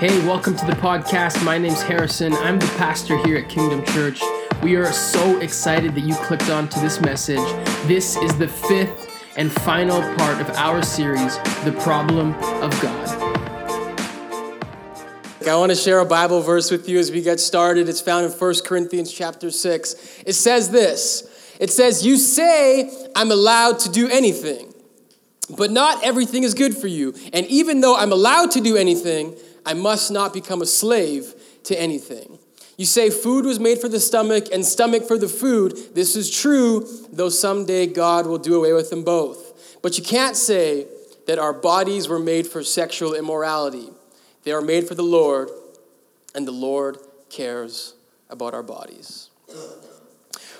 Hey, welcome to the podcast. My name's Harrison. I'm the pastor here at Kingdom Church. We are so excited that you clicked on to this message. This is the fifth and final part of our series, The Problem of God. I want to share a Bible verse with you as we get started. It's found in 1 Corinthians chapter 6. It says this It says, You say, I'm allowed to do anything, but not everything is good for you. And even though I'm allowed to do anything, I must not become a slave to anything. You say food was made for the stomach and stomach for the food. This is true, though someday God will do away with them both. But you can't say that our bodies were made for sexual immorality. They are made for the Lord, and the Lord cares about our bodies.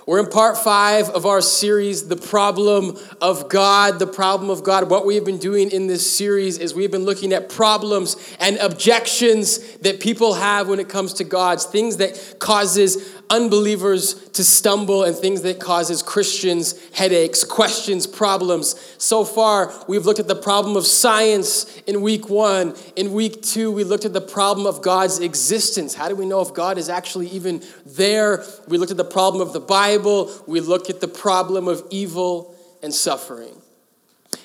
We're in part five of our series, The Problem of God. The Problem of God. What we've been doing in this series is we've been looking at problems and objections that people have when it comes to God's things that causes unbelievers to stumble and things that causes Christians headaches, questions, problems. So far, we've looked at the problem of science in week 1. In week 2, we looked at the problem of God's existence. How do we know if God is actually even there? We looked at the problem of the Bible. We look at the problem of evil and suffering.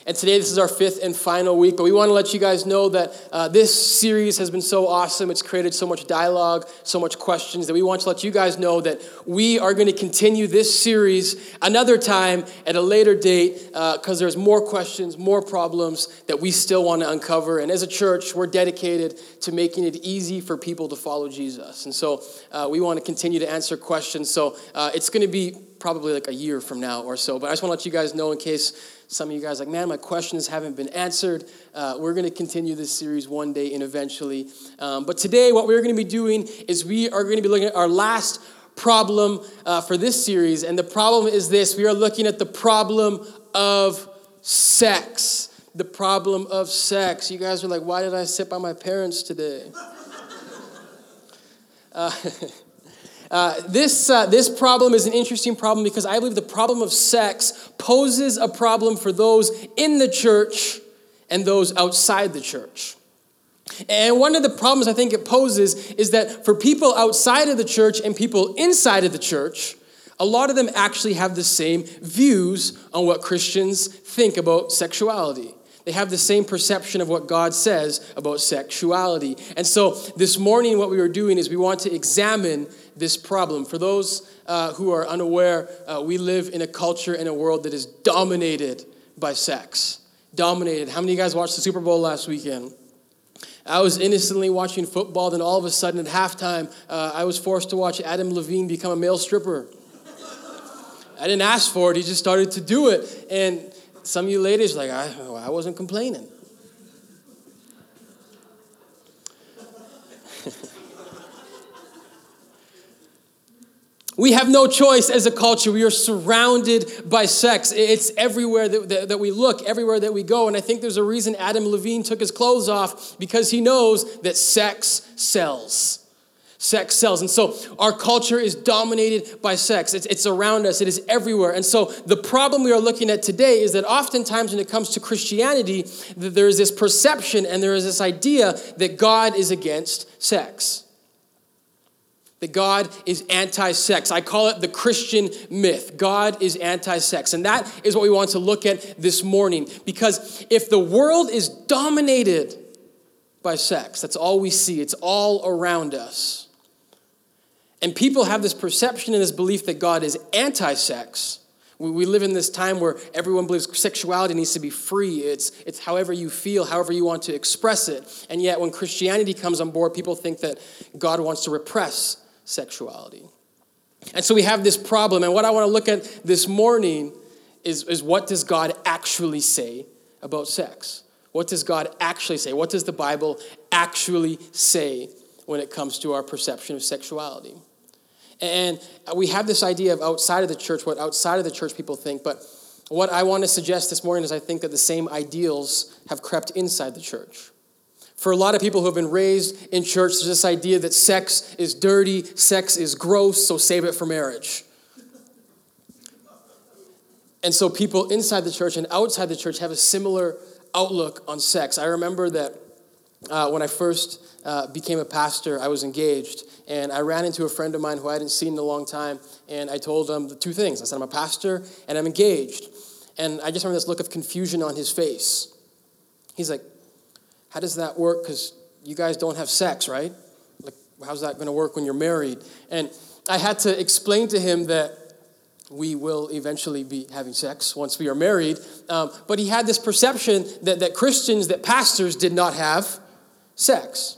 And today, this is our fifth and final week, but we want to let you guys know that uh, this series has been so awesome. It's created so much dialogue, so much questions that we want to let you guys know that we are going to continue this series another time at a later date because uh, there's more questions, more problems that we still want to uncover. And as a church, we're dedicated to making it easy for people to follow Jesus. And so uh, we want to continue to answer questions. So uh, it's going to be probably like a year from now or so. But I just want to let you guys know in case some of you guys like, man, my questions haven't been answered. Uh, we're going to continue this series one day and eventually. Um, but today, what we're going to be doing is we are going to be looking at our last problem uh, for this series. And the problem is this we are looking at the problem of sex. The problem of sex. You guys are like, why did I sit by my parents today? Uh, Uh, this, uh, this problem is an interesting problem because I believe the problem of sex poses a problem for those in the church and those outside the church. And one of the problems I think it poses is that for people outside of the church and people inside of the church, a lot of them actually have the same views on what Christians think about sexuality. They have the same perception of what God says about sexuality. And so this morning, what we were doing is we want to examine this problem. For those uh, who are unaware, uh, we live in a culture and a world that is dominated by sex. Dominated. How many of you guys watched the Super Bowl last weekend? I was innocently watching football, then all of a sudden at halftime, uh, I was forced to watch Adam Levine become a male stripper. I didn't ask for it, he just started to do it. And some of you ladies, like, I, I wasn't complaining. We have no choice as a culture. We are surrounded by sex. It's everywhere that, that, that, we look, everywhere that we go. And I think there's a reason Adam Levine took his clothes off because he knows that sex sells. Sex sells. And so our culture is dominated by sex. It's, it's around us, it is everywhere. And so the problem we are looking at today is that oftentimes when it comes to Christianity, there is this perception and there is this idea that God is against sex that God is anti sex. I call it the Christian myth. God is anti sex. And that is what we want to look at this morning. Because if the world is dominated by sex, that's all we see, it's all around us. And people have this perception and this belief that God is anti sex. We live in this time where everyone believes sexuality needs to be free. It's, it's however you feel, however you want to express it. And yet, when Christianity comes on board, people think that God wants to repress sexuality. And so we have this problem. And what I want to look at this morning is, is what does God actually say about sex? What does God actually say? What does the Bible actually say when it comes to our perception of sexuality? And we have this idea of outside of the church, what outside of the church people think, but what I want to suggest this morning is I think that the same ideals have crept inside the church. For a lot of people who have been raised in church, there's this idea that sex is dirty, sex is gross, so save it for marriage. And so people inside the church and outside the church have a similar outlook on sex. I remember that uh, when I first uh, became a pastor, I was engaged, and I ran into a friend of mine who I hadn't seen in a long time, and I told him the two things. I said, I'm a pastor, and I'm engaged. And I just remember this look of confusion on his face. He's like, How does that work? Because you guys don't have sex, right? Like, how's that going to work when you're married? And I had to explain to him that we will eventually be having sex once we are married. Um, but he had this perception that, that Christians, that pastors did not have sex.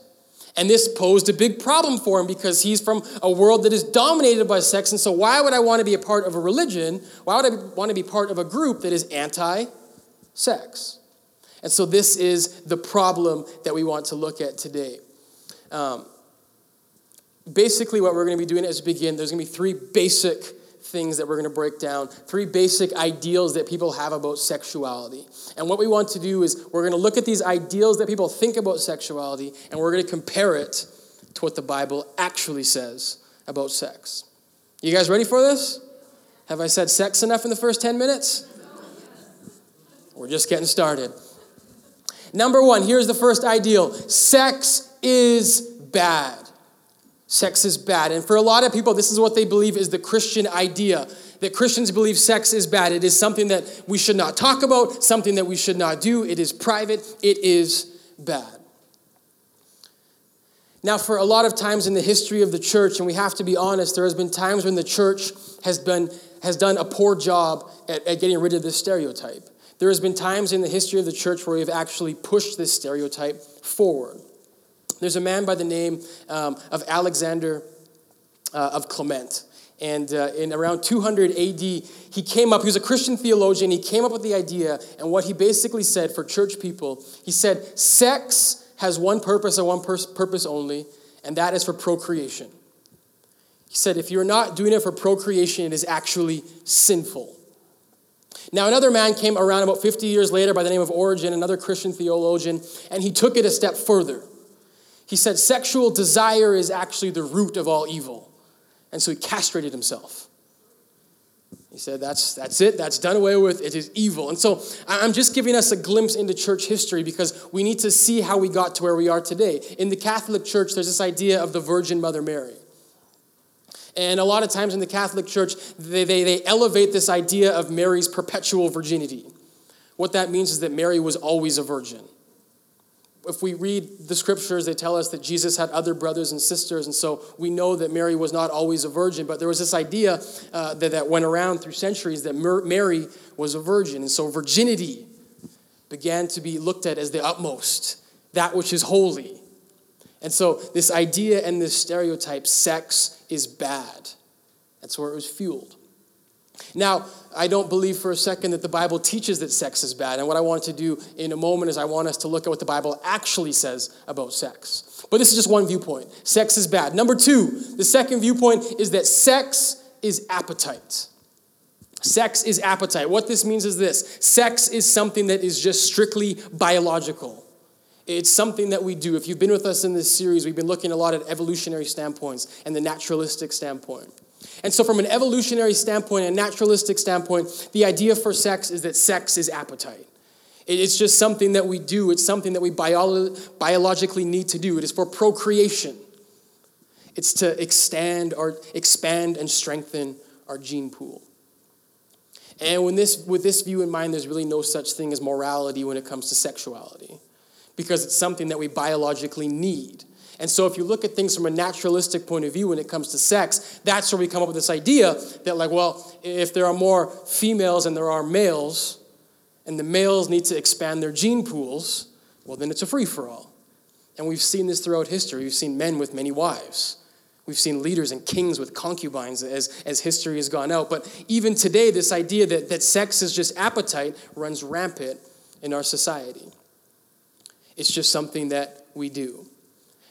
And this posed a big problem for him because he's from a world that is dominated by sex. And so, why would I want to be a part of a religion? Why would I want to be part of a group that is anti sex? And so, this is the problem that we want to look at today. Um, basically, what we're going to be doing as we begin, there's going to be three basic things that we're going to break down, three basic ideals that people have about sexuality. And what we want to do is we're going to look at these ideals that people think about sexuality and we're going to compare it to what the Bible actually says about sex. You guys ready for this? Have I said sex enough in the first 10 minutes? We're just getting started. Number one, here's the first ideal sex is bad sex is bad. And for a lot of people, this is what they believe is the Christian idea that Christians believe sex is bad. It is something that we should not talk about, something that we should not do. It is private, it is bad. Now, for a lot of times in the history of the church, and we have to be honest, there has been times when the church has, been, has done a poor job at, at getting rid of this stereotype. There has been times in the history of the church where we've actually pushed this stereotype forward. There's a man by the name um, of Alexander uh, of Clement. And uh, in around 200 AD, he came up, he was a Christian theologian, he came up with the idea, and what he basically said for church people, he said, sex has one purpose and one purpose only, and that is for procreation. He said, if you're not doing it for procreation, it is actually sinful. Now, another man came around about 50 years later by the name of Origen, another Christian theologian, and he took it a step further. He said sexual desire is actually the root of all evil. And so he castrated himself. He said, that's, that's it, that's done away with, it is evil. And so I'm just giving us a glimpse into church history because we need to see how we got to where we are today. In the Catholic Church, there's this idea of the Virgin Mother Mary. And a lot of times in the Catholic Church, they, they, they elevate this idea of Mary's perpetual virginity. What that means is that Mary was always a virgin if we read the scriptures, they tell us that Jesus had other brothers and sisters, and so we know that Mary was not always a virgin. But there was this idea uh, that, that went around through centuries that Mary was a virgin, and so virginity began to be looked at as the utmost, that which is holy. And so this idea and this stereotype, sex is bad. That's where it was fueled. Now, I don't believe for a second that the Bible teaches that sex is bad. And what I want to do in a moment is I want us to look at what the Bible actually says about sex. But this is just one viewpoint. Sex is bad. Number two, the second viewpoint is that sex is appetite. Sex is appetite. What this means is this sex is something that is just strictly biological. It's something that we do. If you've been with us in this series, we've been looking a lot at evolutionary standpoints and the naturalistic standpoint. And so, from an evolutionary standpoint, a naturalistic standpoint, the idea for sex is that sex is appetite. It's just something that we do, it's something that we bio- biologically need to do. It is for procreation, it's to extend or expand and strengthen our gene pool. And when this, with this view in mind, there's really no such thing as morality when it comes to sexuality because it's something that we biologically need. And so, if you look at things from a naturalistic point of view when it comes to sex, that's where we come up with this idea that, like, well, if there are more females and there are males, and the males need to expand their gene pools, well, then it's a free for all. And we've seen this throughout history. We've seen men with many wives. We've seen leaders and kings with concubines as, as history has gone out. But even today, this idea that, that sex is just appetite runs rampant in our society. It's just something that we do.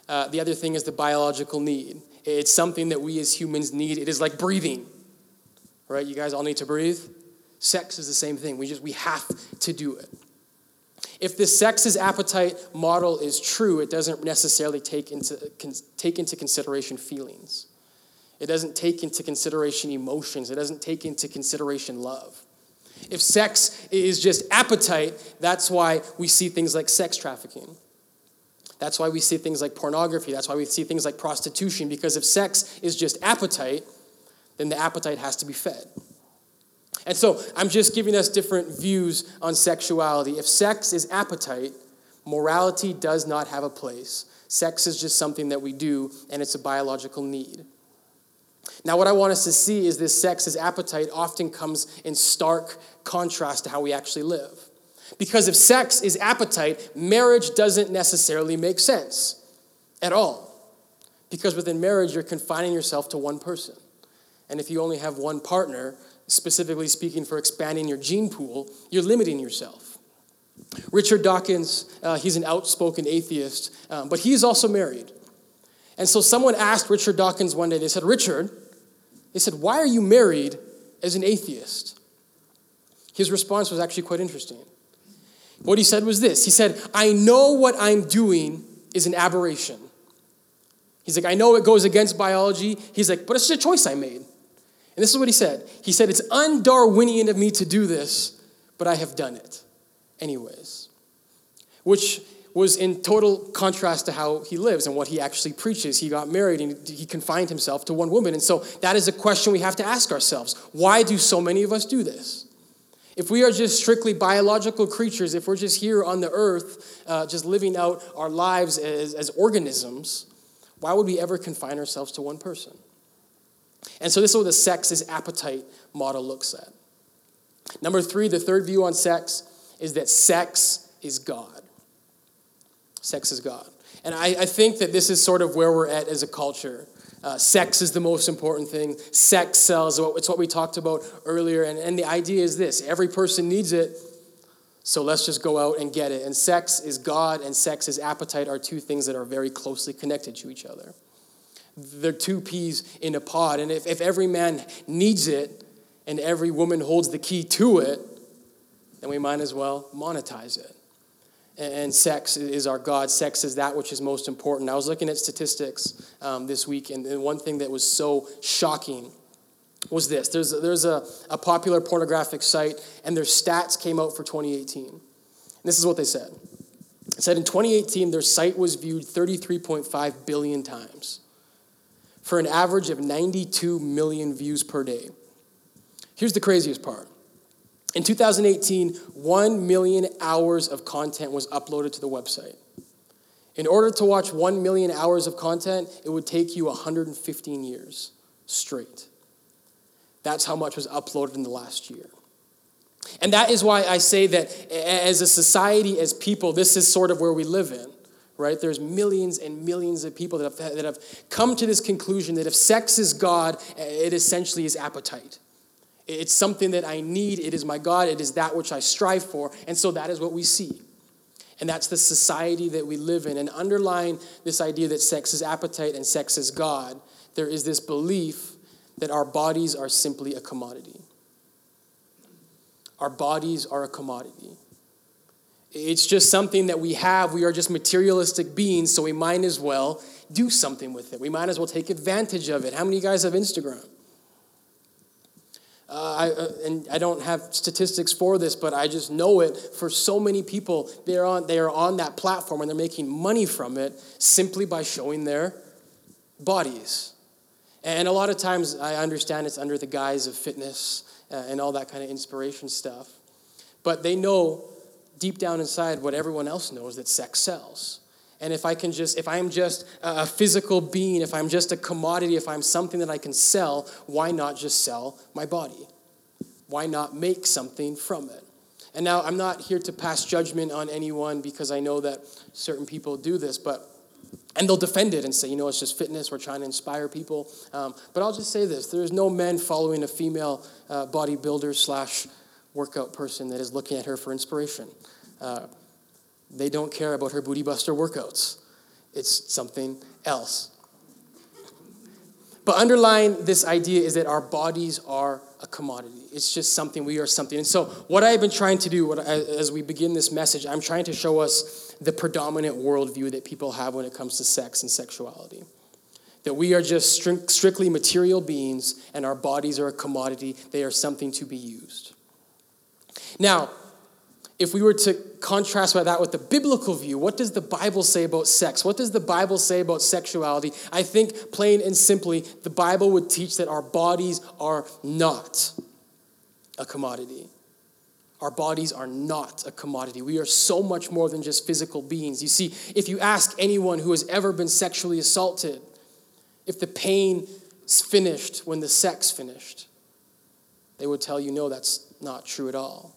Uh, the other thing is the biological need. It's something that we as humans need. It is like breathing, right? You guys all need to breathe. Sex is the same thing. We just we have to do it. If the sex is appetite model is true, it doesn't necessarily take into, take into consideration feelings. It doesn't take into consideration emotions. It doesn't take into consideration love. If sex is just appetite, that's why we see things like sex trafficking. That's why we see things like pornography. That's why we see things like prostitution, because if sex is just appetite, then the appetite has to be fed. And so I'm just giving us different views on sexuality. If sex is appetite, morality does not have a place. Sex is just something that we do, and it's a biological need. Now, what I want us to see is this sex as appetite often comes in stark contrast to how we actually live. Because if sex is appetite, marriage doesn't necessarily make sense at all. Because within marriage, you're confining yourself to one person. And if you only have one partner, specifically speaking for expanding your gene pool, you're limiting yourself. Richard Dawkins, uh, he's an outspoken atheist, um, but he's also married. And so someone asked Richard Dawkins one day, they said, Richard, they said, why are you married as an atheist? His response was actually quite interesting. What he said was this He said, I know what I'm doing is an aberration. He's like, I know it goes against biology. He's like, but it's a choice I made. And this is what he said He said, It's undarwinian of me to do this, but I have done it anyways. Which was in total contrast to how he lives and what he actually preaches. He got married and he confined himself to one woman. And so that is a question we have to ask ourselves. Why do so many of us do this? If we are just strictly biological creatures, if we're just here on the earth, uh, just living out our lives as, as organisms, why would we ever confine ourselves to one person? And so this is what the sex is appetite model looks at. Number three, the third view on sex is that sex is God. Sex is God. And I, I think that this is sort of where we're at as a culture. Uh, sex is the most important thing. Sex sells. It's what we talked about earlier. And, and the idea is this every person needs it, so let's just go out and get it. And sex is God and sex is appetite are two things that are very closely connected to each other. They're two peas in a pod. And if, if every man needs it and every woman holds the key to it, then we might as well monetize it. And sex is our God. Sex is that which is most important. I was looking at statistics um, this week, and one thing that was so shocking was this there's, there's a, a popular pornographic site, and their stats came out for 2018. And this is what they said it said in 2018, their site was viewed 33.5 billion times for an average of 92 million views per day. Here's the craziest part. In 2018, 1 million hours of content was uploaded to the website. In order to watch 1 million hours of content, it would take you 115 years straight. That's how much was uploaded in the last year. And that is why I say that as a society, as people, this is sort of where we live in right? There's millions and millions of people that have, that have come to this conclusion that if sex is God, it essentially is appetite. It's something that I need. It is my God. It is that which I strive for. And so that is what we see. And that's the society that we live in. And underlying this idea that sex is appetite and sex is God, there is this belief that our bodies are simply a commodity. Our bodies are a commodity. It's just something that we have. We are just materialistic beings, so we might as well do something with it. We might as well take advantage of it. How many of you guys have Instagram? Uh, I, uh, and I don't have statistics for this, but I just know it for so many people. They're on, they are on that platform and they're making money from it simply by showing their bodies. And a lot of times I understand it's under the guise of fitness uh, and all that kind of inspiration stuff. But they know deep down inside what everyone else knows that sex sells. And if I can just, if I'm just a physical being, if I'm just a commodity, if I'm something that I can sell, why not just sell my body? Why not make something from it? And now I'm not here to pass judgment on anyone because I know that certain people do this, but and they'll defend it and say, you know, it's just fitness. We're trying to inspire people. Um, but I'll just say this: there's no men following a female uh, bodybuilder slash workout person that is looking at her for inspiration. Uh, they don't care about her booty buster workouts. It's something else. But underlying this idea is that our bodies are a commodity. It's just something, we are something. And so, what I've been trying to do I, as we begin this message, I'm trying to show us the predominant worldview that people have when it comes to sex and sexuality. That we are just stri- strictly material beings and our bodies are a commodity, they are something to be used. Now, if we were to contrast by that with the biblical view, what does the Bible say about sex? What does the Bible say about sexuality? I think, plain and simply, the Bible would teach that our bodies are not a commodity. Our bodies are not a commodity. We are so much more than just physical beings. You see, if you ask anyone who has ever been sexually assaulted if the pain is finished when the sex finished, they would tell you, no, that's not true at all.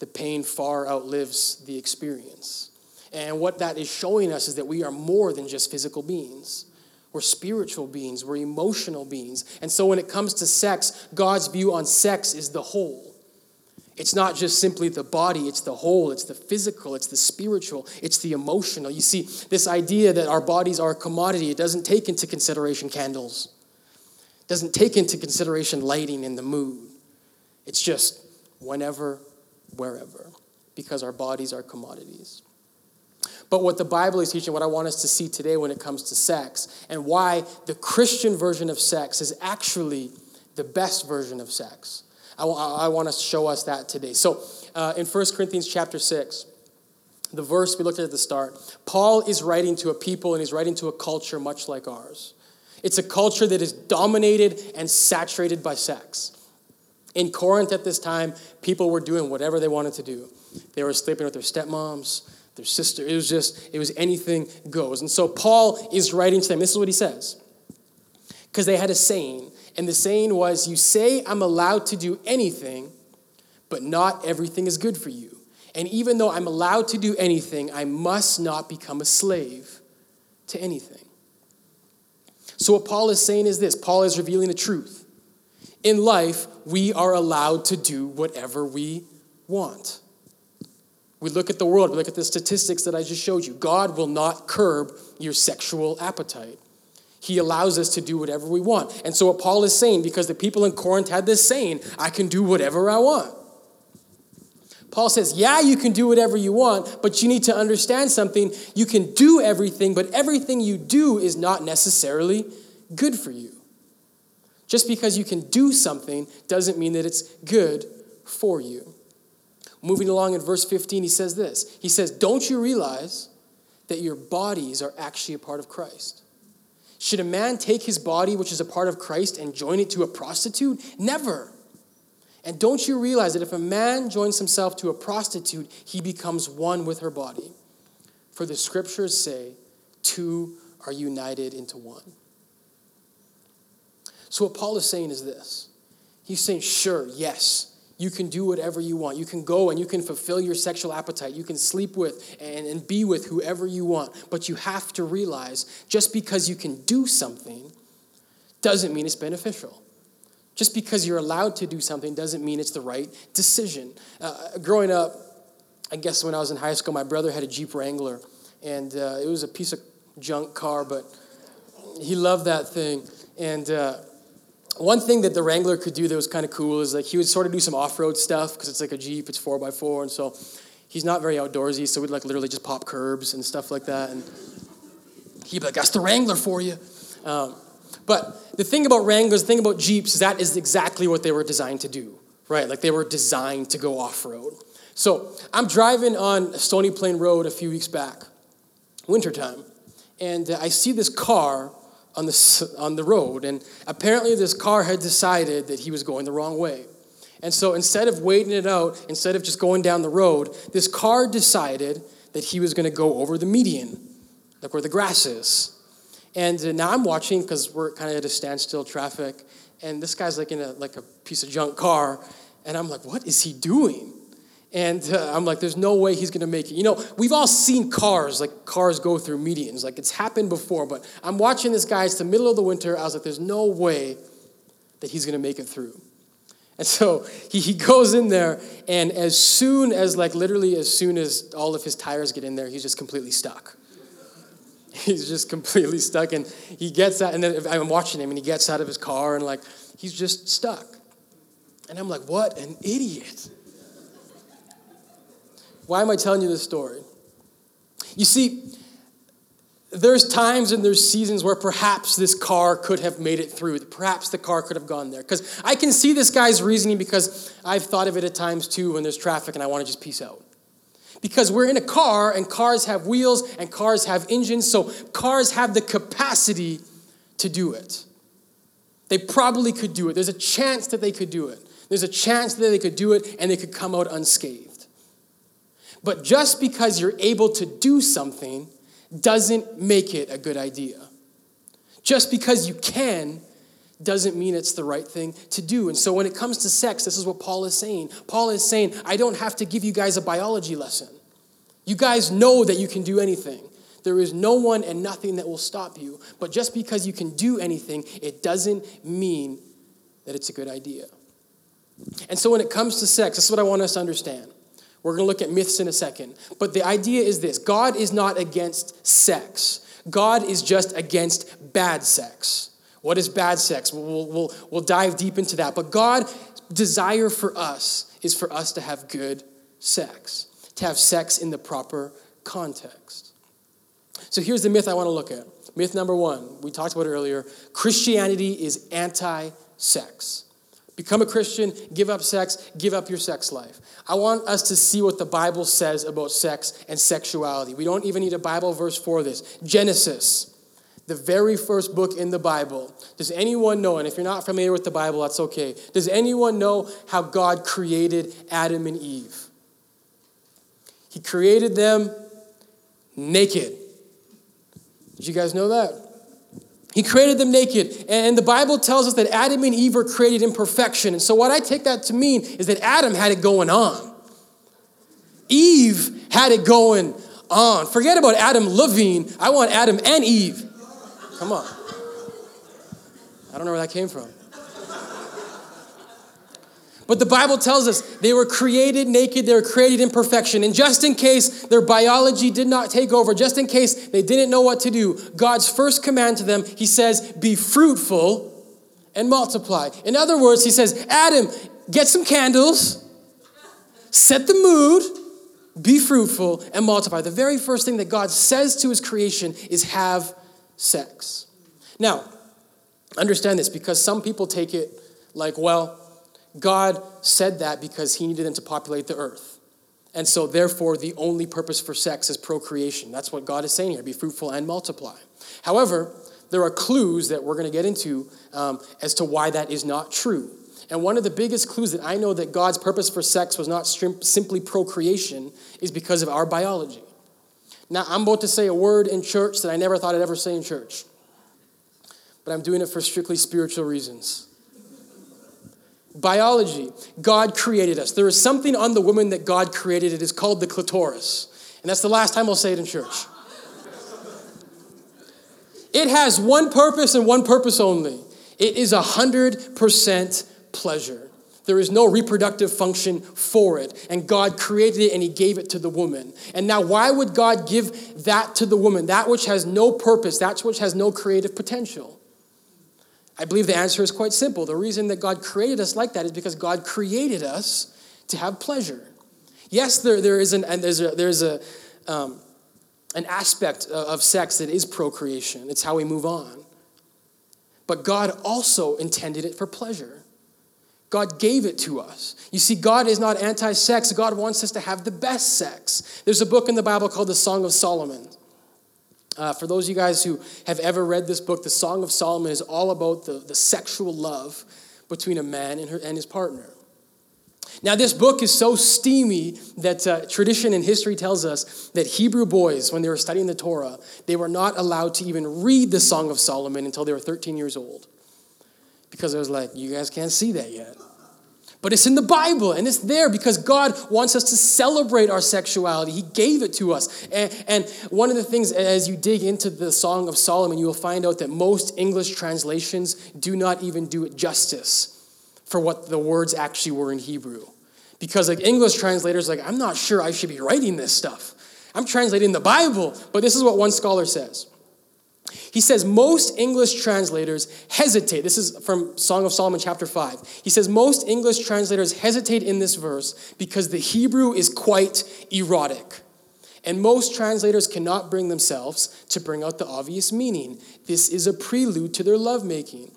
The pain far outlives the experience. And what that is showing us is that we are more than just physical beings. We're spiritual beings, we're emotional beings. And so when it comes to sex, God's view on sex is the whole. It's not just simply the body, it's the whole, it's the physical, it's the spiritual, it's the emotional. You see, this idea that our bodies are a commodity, it doesn't take into consideration candles, it doesn't take into consideration lighting and the mood. It's just whenever, wherever, because our bodies are commodities. But what the Bible is teaching, what I want us to see today when it comes to sex, and why the Christian version of sex is actually the best version of sex I, I want to show us that today. So uh, in 1 Corinthians chapter 6, the verse we looked at at the start, Paul is writing to a people and he's writing to a culture much like ours. It's a culture that is dominated and saturated by sex. In Corinth at this time, people were doing whatever they wanted to do. They were sleeping with their stepmoms, their sister. It was just, it was anything goes. And so Paul is writing to them. This is what he says. Because they had a saying and the saying was, You say I'm allowed to do anything, but not everything is good for you. And even though I'm allowed to do anything, I must not become a slave to anything. So, what Paul is saying is this Paul is revealing the truth. In life, we are allowed to do whatever we want. We look at the world, we look at the statistics that I just showed you. God will not curb your sexual appetite. He allows us to do whatever we want. And so, what Paul is saying, because the people in Corinth had this saying, I can do whatever I want. Paul says, Yeah, you can do whatever you want, but you need to understand something. You can do everything, but everything you do is not necessarily good for you. Just because you can do something doesn't mean that it's good for you. Moving along in verse 15, he says this He says, Don't you realize that your bodies are actually a part of Christ? Should a man take his body, which is a part of Christ, and join it to a prostitute? Never. And don't you realize that if a man joins himself to a prostitute, he becomes one with her body? For the scriptures say, two are united into one. So, what Paul is saying is this He's saying, sure, yes, you can do whatever you want. You can go and you can fulfill your sexual appetite. You can sleep with and, and be with whoever you want. But you have to realize just because you can do something doesn't mean it's beneficial. Just because you're allowed to do something doesn't mean it's the right decision. Uh, growing up, I guess when I was in high school, my brother had a Jeep Wrangler, and uh, it was a piece of junk car, but he loved that thing. And uh, one thing that the Wrangler could do that was kind of cool is like he would sort of do some off-road stuff because it's like a Jeep, it's four by four, and so he's not very outdoorsy, so we'd like literally just pop curbs and stuff like that, and he'd be like, "That's the Wrangler for you." Um, but the thing about Wranglers, the thing about Jeeps, that is exactly what they were designed to do, right? Like they were designed to go off-road. So I'm driving on Stony Plain Road a few weeks back, wintertime, and I see this car on the, on the road. And apparently, this car had decided that he was going the wrong way. And so instead of waiting it out, instead of just going down the road, this car decided that he was going to go over the median, like where the grass is. And uh, now I'm watching because we're kind of at a standstill traffic, and this guy's like in a like a piece of junk car, and I'm like, what is he doing? And uh, I'm like, there's no way he's to make it. You know, we've all seen cars, like cars go through medians. Like it's happened before, but I'm watching this guy. It's the middle of the winter. I was like, there's no way that he's to make it through. And so he, he goes in there, and as soon as, like, literally as soon as all of his tires get in there, he's just completely stuck. He's just completely stuck, and he gets out, and then I'm watching him, and he gets out of his car, and, like, he's just stuck. And I'm like, what an idiot. Why am I telling you this story? You see, there's times and there's seasons where perhaps this car could have made it through. Perhaps the car could have gone there. Because I can see this guy's reasoning because I've thought of it at times too when there's traffic and I want to just peace out. Because we're in a car and cars have wheels and cars have engines, so cars have the capacity to do it. They probably could do it. There's a chance that they could do it. There's a chance that they could do it and they could come out unscathed. But just because you're able to do something doesn't make it a good idea. Just because you can doesn't mean it's the right thing to do. And so when it comes to sex, this is what Paul is saying. Paul is saying, I don't have to give you guys a biology lesson. You guys know that you can do anything. There is no one and nothing that will stop you. But just because you can do anything, it doesn't mean that it's a good idea. And so when it comes to sex, this is what I want us to understand. We're going to look at myths in a second. But the idea is this God is not against sex, God is just against bad sex. What is bad sex? We'll, we'll, we'll dive deep into that. But God's desire for us is for us to have good sex, to have sex in the proper context. So here's the myth I want to look at. Myth number one, we talked about earlier Christianity is anti sex. Become a Christian, give up sex, give up your sex life. I want us to see what the Bible says about sex and sexuality. We don't even need a Bible verse for this. Genesis the very first book in the Bible. Does anyone know, and if you're not familiar with the Bible, that's okay. Does anyone know how God created Adam and Eve? He created them naked. Did you guys know that? He created them naked. And the Bible tells us that Adam and Eve were created in perfection. And so, what I take that to mean is that Adam had it going on. Eve had it going on. Forget about Adam Levine. I want Adam and Eve. Come on. I don't know where that came from. But the Bible tells us they were created naked, they were created in perfection. And just in case their biology did not take over, just in case they didn't know what to do, God's first command to them, He says, Be fruitful and multiply. In other words, He says, Adam, get some candles, set the mood, be fruitful, and multiply. The very first thing that God says to His creation is have sex. Now, understand this because some people take it like, well, God said that because he needed them to populate the earth. And so, therefore, the only purpose for sex is procreation. That's what God is saying here be fruitful and multiply. However, there are clues that we're going to get into um, as to why that is not true. And one of the biggest clues that I know that God's purpose for sex was not simply procreation is because of our biology. Now, I'm about to say a word in church that I never thought I'd ever say in church, but I'm doing it for strictly spiritual reasons. Biology. God created us. There is something on the woman that God created. It is called the clitoris. And that's the last time I'll say it in church. It has one purpose and one purpose only it is 100% pleasure. There is no reproductive function for it. And God created it and He gave it to the woman. And now, why would God give that to the woman? That which has no purpose, that which has no creative potential? I believe the answer is quite simple. The reason that God created us like that is because God created us to have pleasure. Yes, there, there is an, and there's a, there's a, um, an aspect of sex that is procreation, it's how we move on. But God also intended it for pleasure. God gave it to us. You see, God is not anti sex. God wants us to have the best sex. There's a book in the Bible called the Song of Solomon. Uh, for those of you guys who have ever read this book, the Song of Solomon is all about the, the sexual love between a man and, her, and his partner. Now, this book is so steamy that uh, tradition and history tells us that Hebrew boys, when they were studying the Torah, they were not allowed to even read the Song of Solomon until they were 13 years old because I was like, you guys can't see that yet. But it's in the Bible and it's there because God wants us to celebrate our sexuality. He gave it to us. And, and, one of the things, as you dig into the Song of Solomon, you will find out that most English translations do not even do it justice for what the words actually were in Hebrew. Because like English translators, like, I'm not sure I should be writing this stuff. I'm translating the Bible, but this is what one scholar says. He says most English translators hesitate. This is from Song of Solomon, chapter 5. He says most English translators hesitate in this verse because the Hebrew is quite erotic. And most translators cannot bring themselves to bring out the obvious meaning. This is a prelude to their lovemaking.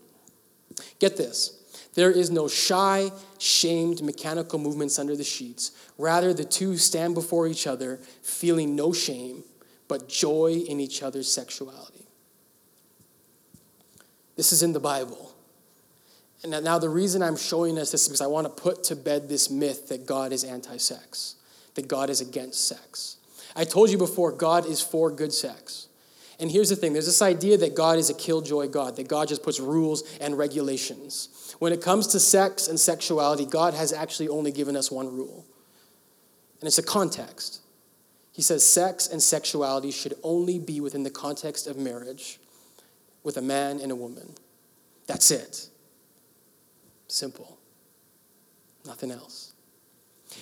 Get this There is no shy, shamed, mechanical movements under the sheets. Rather, the two stand before each other, feeling no shame, but joy in each other's sexuality. This is in the Bible. And now, the reason I'm showing us this is because I want to put to bed this myth that God is anti sex, that God is against sex. I told you before, God is for good sex. And here's the thing there's this idea that God is a killjoy God, that God just puts rules and regulations. When it comes to sex and sexuality, God has actually only given us one rule, and it's a context. He says sex and sexuality should only be within the context of marriage with a man and a woman. That's it. Simple. Nothing else.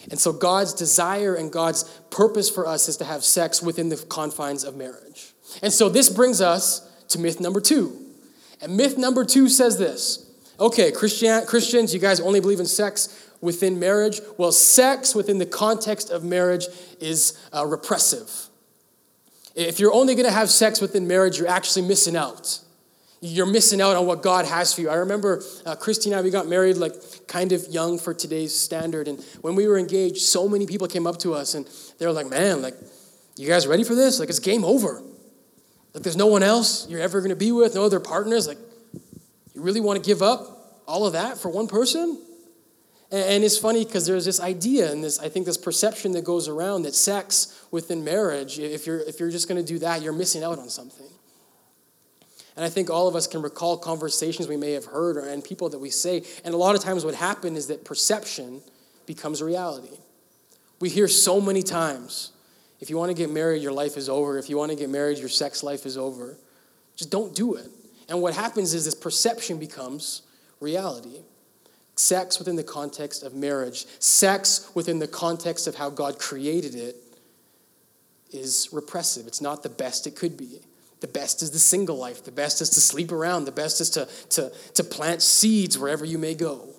And so God's desire and God's purpose for us is to have sex within the confines of marriage. And so this brings us to myth number two. And myth number two says this okay, Christian, Christians, you guys only believe in sex within marriage. Well, sex within the context of marriage is uh, repressive. If you're only going to have sex within marriage, you're actually missing out you're missing out on what God has for you. I remember uh, Christy and I, we got married like kind of young for today's standard. And when we were engaged, so many people came up to us and they were like, man, like, you guys ready for this? Like, it's game over. Like, there's no one else you're ever going to be with, no other partners. Like, you really want to give up all of that for one person? And, and it's funny because there's this idea and this, I think, this perception that goes around that sex within marriage, if you're, if you're just going to do that, you're missing out on something. And I think all of us can recall conversations we may have heard or, and people that we say. And a lot of times, what happens is that perception becomes reality. We hear so many times if you want to get married, your life is over. If you want to get married, your sex life is over. Just don't do it. And what happens is this perception becomes reality. Sex within the context of marriage, sex within the context of how God created it, is repressive. It's not the best it could be. The best is the single life. The best is to sleep around. The best is to, to, to plant seeds wherever you may go.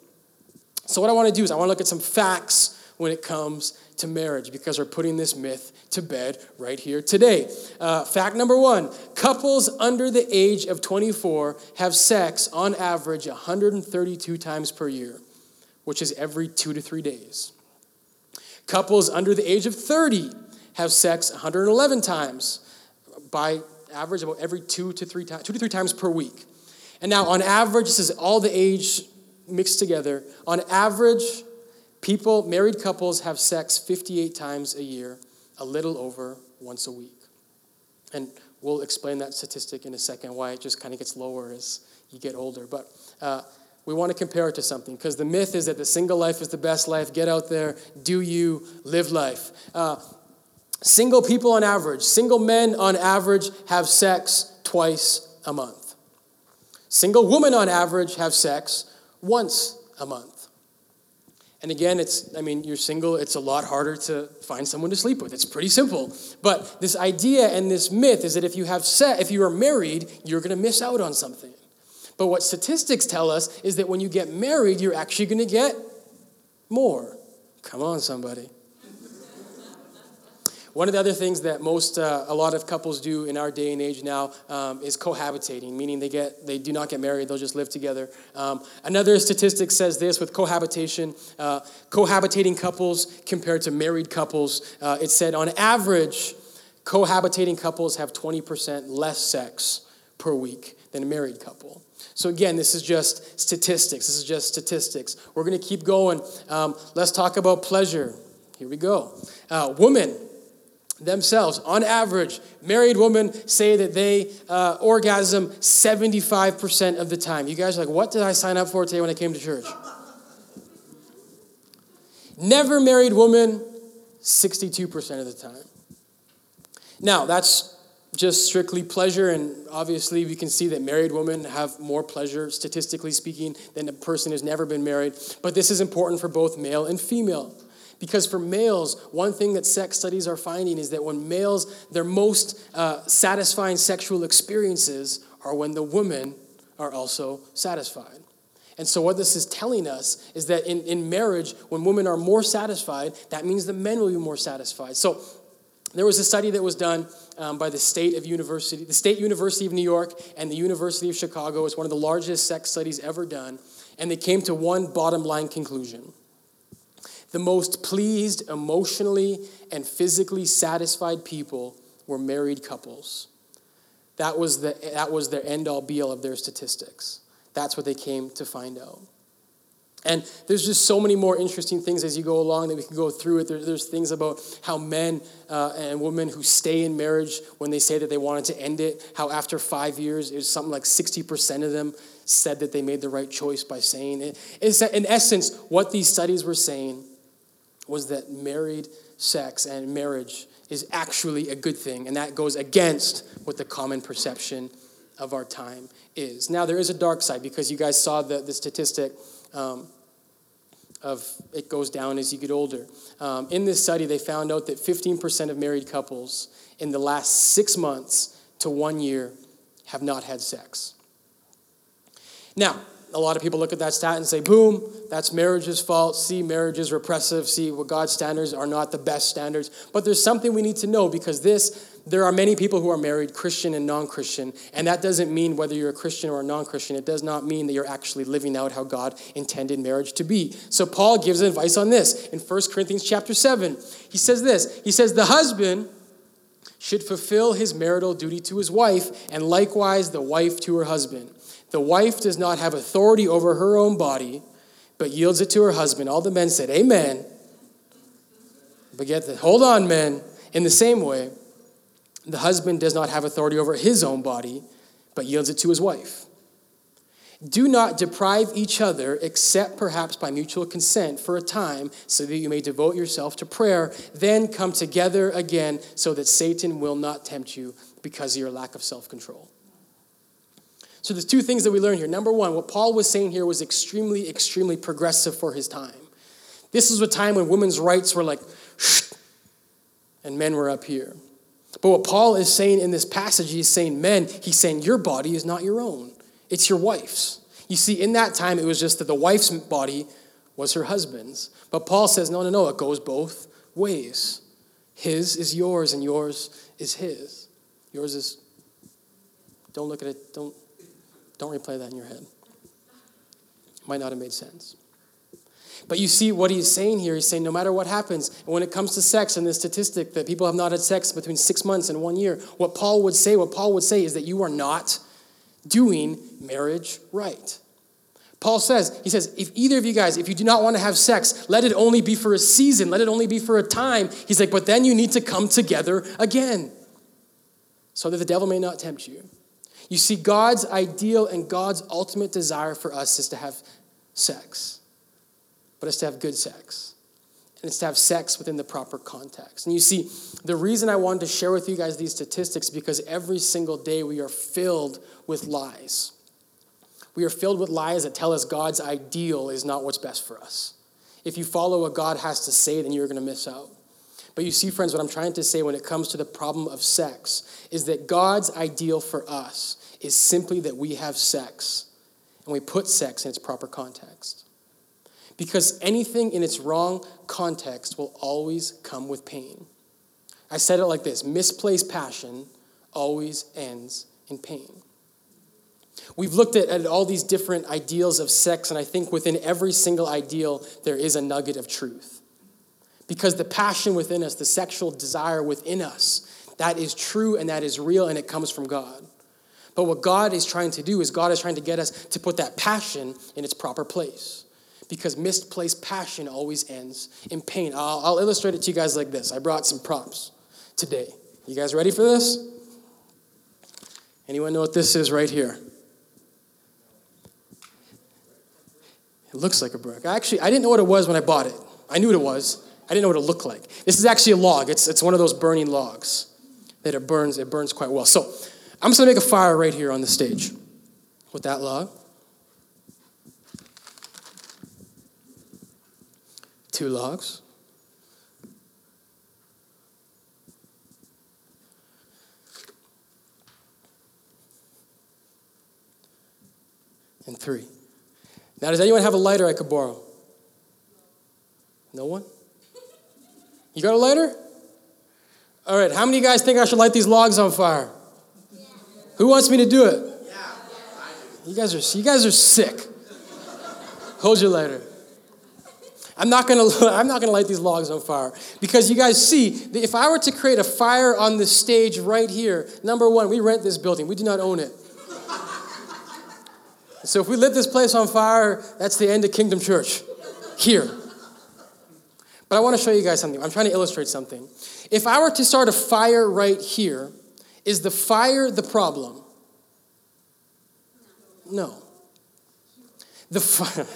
So, what I want to do is I want to look at some facts when it comes to marriage because we're putting this myth to bed right here today. Uh, fact number one couples under the age of 24 have sex on average 132 times per year, which is every two to three days. Couples under the age of 30 have sex 111 times by average about every two to three times, two to three times per week. And now, on average, this is all the age mixed together. On average, people, married couples, have sex 58 times a year, a little over once a week. And we'll explain that statistic in a second, why it just kind of gets lower as you get older. But uh, we want to compare it to something because the myth is that the single life is the best life. Get out there, do you, live life. Uh, Single people on average, single men on average have sex twice a month. Single women on average have sex once a month. And again, it's, I mean, you're single, it's a lot harder to find someone to sleep with. It's pretty simple. But this idea and this myth is that if you have sex, if you are married, you're going to miss out on something. But what statistics tell us is that when you get married, you're actually going to get more. Come on, somebody. One of the other things that most, uh, a lot of couples do in our day and age now um, is cohabitating, meaning they get, they do not get married, they'll just live together. Um, another statistic says this with cohabitation, uh, cohabitating couples compared to married couples, uh, it said on average, cohabitating couples have 20% less sex per week than a married couple. So, again, this is just statistics. This is just statistics. We're going to keep going. Um, let's talk about pleasure. Here we go. Uh, women, themselves, on average, married women say that they uh, orgasm 75% of the time. You guys are like, what did I sign up for today when I came to church? Never married woman, 62% of the time. Now, that's just strictly pleasure, and obviously we can see that married women have more pleasure, statistically speaking, than a person who's never been married. But this is important for both male and female. Because for males, one thing that sex studies are finding is that when males, their most uh, satisfying sexual experiences are when the women are also satisfied. And so, what this is telling us is that in, in marriage, when women are more satisfied, that means the men will be more satisfied. So, there was a study that was done um, by the state of university, the State University of New York and the University of Chicago. It's one of the largest sex studies ever done. and they came to one bottom line conclusion. The most pleased, emotionally, and physically satisfied people were married couples. That was, the, that was their end all be all of their statistics. That's what they came to find out. And there's just so many more interesting things as you go along that we can go through it. There, there's things about how men uh, and women who stay in marriage when they say that they wanted to end it, how after five years, it was something like 60% of them said that they made the right choice by saying it. It's, in essence, what these studies were saying was that married sex and marriage is actually a good thing, and that goes against what the common perception of our time is. Now, there is a dark side because you guys saw the, the statistic um, of it goes down as you get older. Um, in this study, they found out that 15% of married couples in the last six months to one year have not had sex. Now, a lot of people look at that stat and say, boom, that's marriage's fault. See, marriage is repressive. See, what God's standards are not the best standards. But there's something we need to know because this, there are many people who are married, Christian and non Christian. And that doesn't mean whether you're a Christian or a non Christian. It does not mean that you're actually living out how God intended marriage to be. So Paul gives advice on this in 1 Corinthians chapter 7. He says this He says, The husband should fulfill his marital duty to his wife, and likewise the wife to her husband. The wife does not have authority over her own body, but yields it to her husband. All the men said, Amen. But get hold on, men. In the same way, the husband does not have authority over his own body, but yields it to his wife. Do not deprive each other, except perhaps by mutual consent for a time, so that you may devote yourself to prayer. Then come together again, so that Satan will not tempt you because of your lack of self control. So there's two things that we learn here. Number one, what Paul was saying here was extremely, extremely progressive for his time. This was a time when women's rights were like, and men were up here. But what Paul is saying in this passage, he's saying, men, he's saying, your body is not your own, it's your wife's. You see, in that time, it was just that the wife's body was her husband's. But Paul says, no, no, no, it goes both ways. His is yours, and yours is his. Yours is, don't look at it, don't don't replay that in your head. Might not have made sense. But you see what he's saying here. He's saying no matter what happens, when it comes to sex and the statistic that people have not had sex between six months and one year, what Paul would say, what Paul would say is that you are not doing marriage right. Paul says, he says, if either of you guys, if you do not want to have sex, let it only be for a season, let it only be for a time. He's like, but then you need to come together again so that the devil may not tempt you. You see, God's ideal and God's ultimate desire for us is to have sex, but it's to have good sex. And it's to have sex within the proper context. And you see, the reason I wanted to share with you guys these statistics because every single day we are filled with lies. We are filled with lies that tell us God's ideal is not what's best for us. If you follow what God has to say, then you're going to miss out. But you see, friends, what I'm trying to say when it comes to the problem of sex is that God's ideal for us is simply that we have sex and we put sex in its proper context. Because anything in its wrong context will always come with pain. I said it like this misplaced passion always ends in pain. We've looked at, at all these different ideals of sex, and I think within every single ideal, there is a nugget of truth. Because the passion within us, the sexual desire within us, that is true and that is real, and it comes from God. But what God is trying to do is God is trying to get us to put that passion in its proper place. Because misplaced passion always ends in pain. I'll, I'll illustrate it to you guys like this. I brought some props today. You guys ready for this? Anyone know what this is right here? It looks like a brick. Actually, I didn't know what it was when I bought it. I knew what it was. I didn't know what it looked like. This is actually a log. It's, it's one of those burning logs that it burns. It burns quite well. So I'm just going to make a fire right here on the stage with that log. Two logs. And three. Now, does anyone have a lighter I could borrow? No one? You got a lighter? All right, how many of you guys think I should light these logs on fire? Who wants me to do it? You guys are you guys are sick. Hold your lighter. I'm not gonna I'm not gonna light these logs on fire because you guys see if I were to create a fire on the stage right here, number one, we rent this building, we do not own it. so if we lit this place on fire, that's the end of Kingdom Church here. But I want to show you guys something. I'm trying to illustrate something. If I were to start a fire right here, is the fire the problem? No. The fire.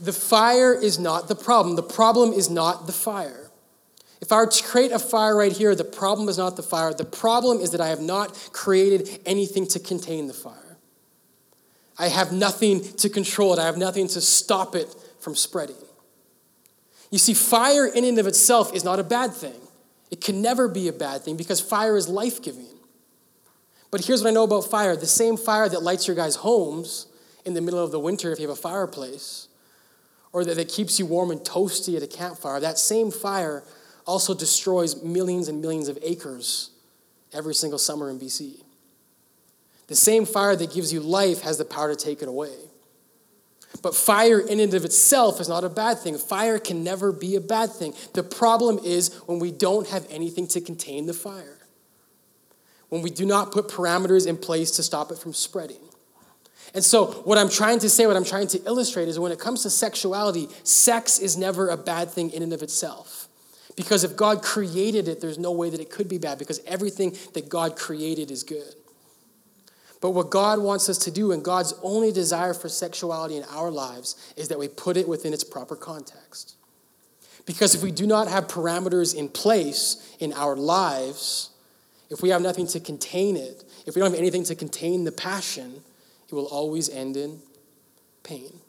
the fire is not the problem. The problem is not the fire. If I were to create a fire right here, the problem is not the fire. The problem is that I have not created anything to contain the fire. I have nothing to control it, I have nothing to stop it from spreading. You see, fire in and of itself is not a bad thing. It can never be a bad thing because fire is life giving. But here's what I know about fire the same fire that lights your guys' homes in the middle of the winter if you have a fireplace, or that, that keeps you warm and toasty at a campfire, that same fire also destroys millions and millions of acres every single summer in BC. The same fire that gives you life has the power to take it away. But fire in and of itself is not a bad thing. Fire can never be a bad thing. The problem is when we don't have anything to contain the fire, when we do not put parameters in place to stop it from spreading. And so, what I'm trying to say, what I'm trying to illustrate is when it comes to sexuality, sex is never a bad thing in and of itself. Because if God created it, there's no way that it could be bad because everything that God created is good. But what God wants us to do, and God's only desire for sexuality in our lives, is that we put it within its proper context. Because if we do not have parameters in place in our lives, if we have nothing to contain it, if we don't have anything to contain the passion, it will always end in pain.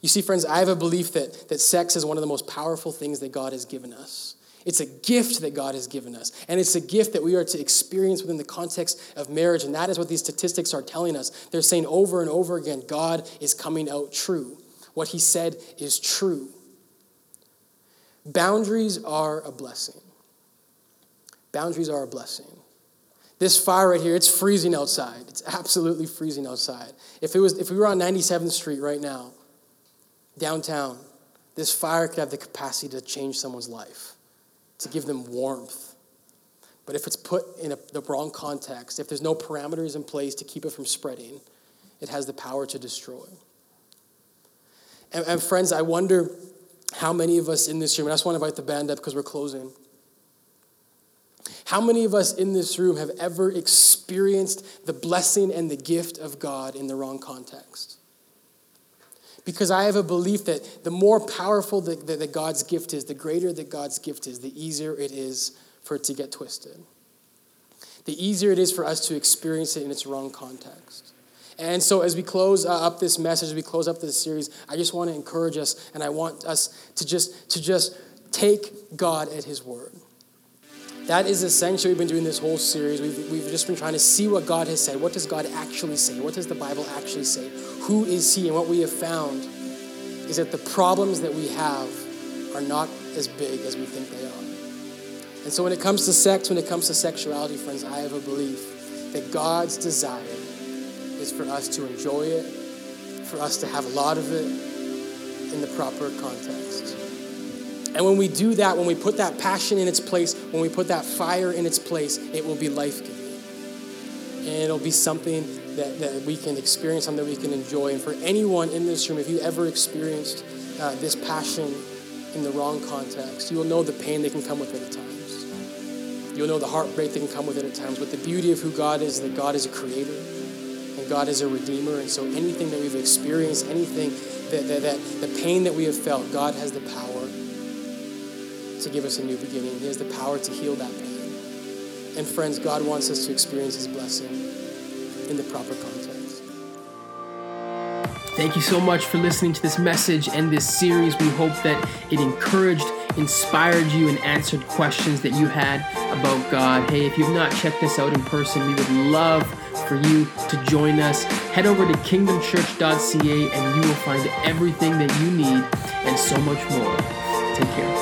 You see, friends, I have a belief that, that sex is one of the most powerful things that God has given us. It's a gift that God has given us. And it's a gift that we are to experience within the context of marriage. And that is what these statistics are telling us. They're saying over and over again God is coming out true. What he said is true. Boundaries are a blessing. Boundaries are a blessing. This fire right here, it's freezing outside. It's absolutely freezing outside. If, it was, if we were on 97th Street right now, downtown, this fire could have the capacity to change someone's life to give them warmth. But if it's put in a, the wrong context, if there's no parameters in place to keep it from spreading, it has the power to destroy. And, and friends, I wonder how many of us in this room, and I just want to invite the band up because we're closing. How many of us in this room have ever experienced the blessing and the gift of God in the wrong context? Because I have a belief that the more powerful that, that, God's gift is, the greater that God's gift is, the easier it is for it to get twisted. The easier it is for us to experience it in its wrong context. And so, as we close uh, up this message, we close up this series, I just want to encourage us, and I want us to just to just take God at His word. That is essentially we've been doing this whole series. We've, we've just been trying to see what God has said. What does God actually say? What does the Bible actually say? Who is He? And what we have found is that the problems that we have are not as big as we think they are. And so when it comes to sex, when it comes to sexuality, friends, I have a belief that God's desire is for us to enjoy it, for us to have a lot of it in the proper context. And when we do that, when we put that passion in its place, when we put that fire in its place, it will be life giving. And it'll be something that, that we can experience, something that we can enjoy. And for anyone in this room, if you ever experienced uh, this passion in the wrong context, you will know the pain that can come with it at times. You'll know the heartbreak that can come with it at times. But the beauty of who God is, that God is a creator and God is a redeemer. And so anything that we've experienced, anything that, that, that the pain that we have felt, God has the power to give us a new beginning. He has the power to heal that pain. And friends, God wants us to experience His blessing in the proper context. Thank you so much for listening to this message and this series. We hope that it encouraged, inspired you, and answered questions that you had about God. Hey, if you've not checked us out in person, we would love for you to join us. Head over to kingdomchurch.ca and you will find everything that you need and so much more. Take care.